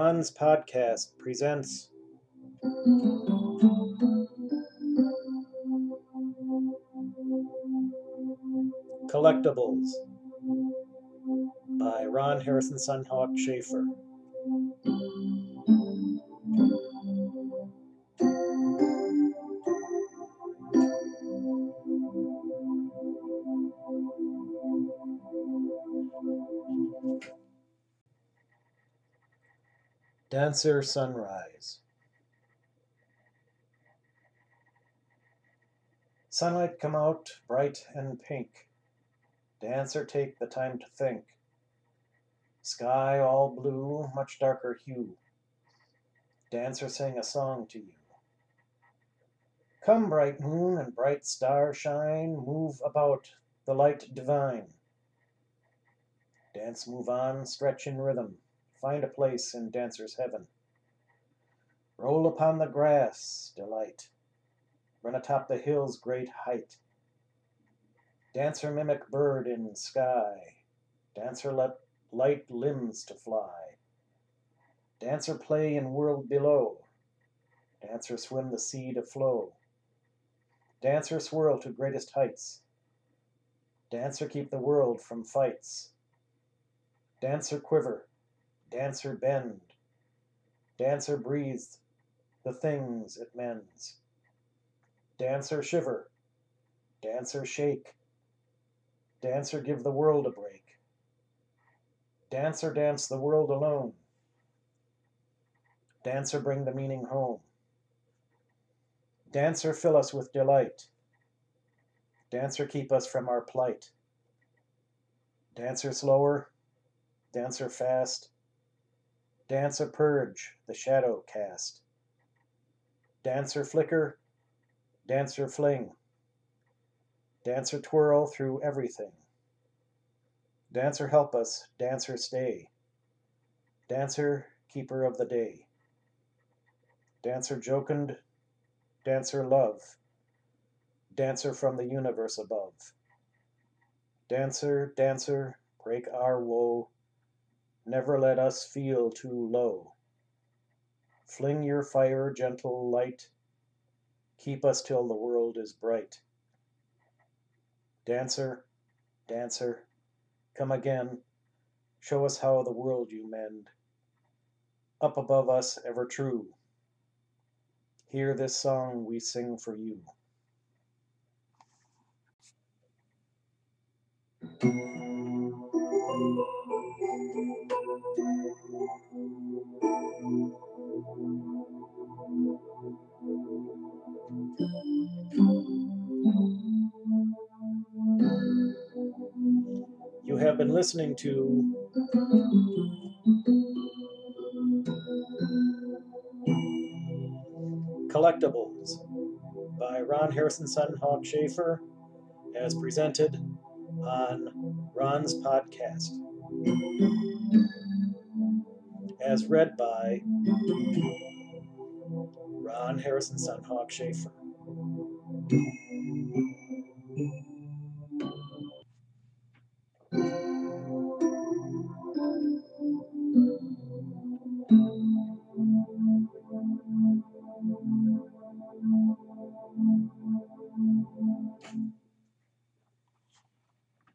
Ron's podcast presents Collectibles by Ron Harrison Sunhawk Schaefer. Dancer Sunrise. Sunlight come out bright and pink. Dancer take the time to think. Sky all blue, much darker hue. Dancer sing a song to you. Come, bright moon and bright star shine, move about the light divine. Dance move on, stretch in rhythm find a place in dancer's heaven. Roll upon the grass, delight. Run atop the hill's great height. Dancer mimic bird in sky. Dancer let light limbs to fly. Dancer play in world below. Dancer swim the sea to flow. Dancer swirl to greatest heights. Dancer keep the world from fights. Dancer quiver, Dancer bend, Dancer breathe the things it mends. Dancer shiver, Dancer shake, Dancer give the world a break. Dancer dance the world alone. Dancer bring the meaning home. Dancer fill us with delight. Dancer keep us from our plight. Dancer slower, dancer fast, Dancer purge, the shadow cast. Dancer flicker, dancer fling. Dancer twirl through everything. Dancer help us, dancer stay. Dancer keeper of the day. Dancer jocund, dancer love. Dancer from the universe above. Dancer, dancer, break our woe Never let us feel too low. Fling your fire, gentle light. Keep us till the world is bright. Dancer, dancer, come again. Show us how the world you mend. Up above us, ever true. Hear this song we sing for you. You have been listening to Collectibles by Ron Harrison Sunhawk Schaefer as presented on Ron's podcast as read by Ron Harrison Sunhawk Schaefer.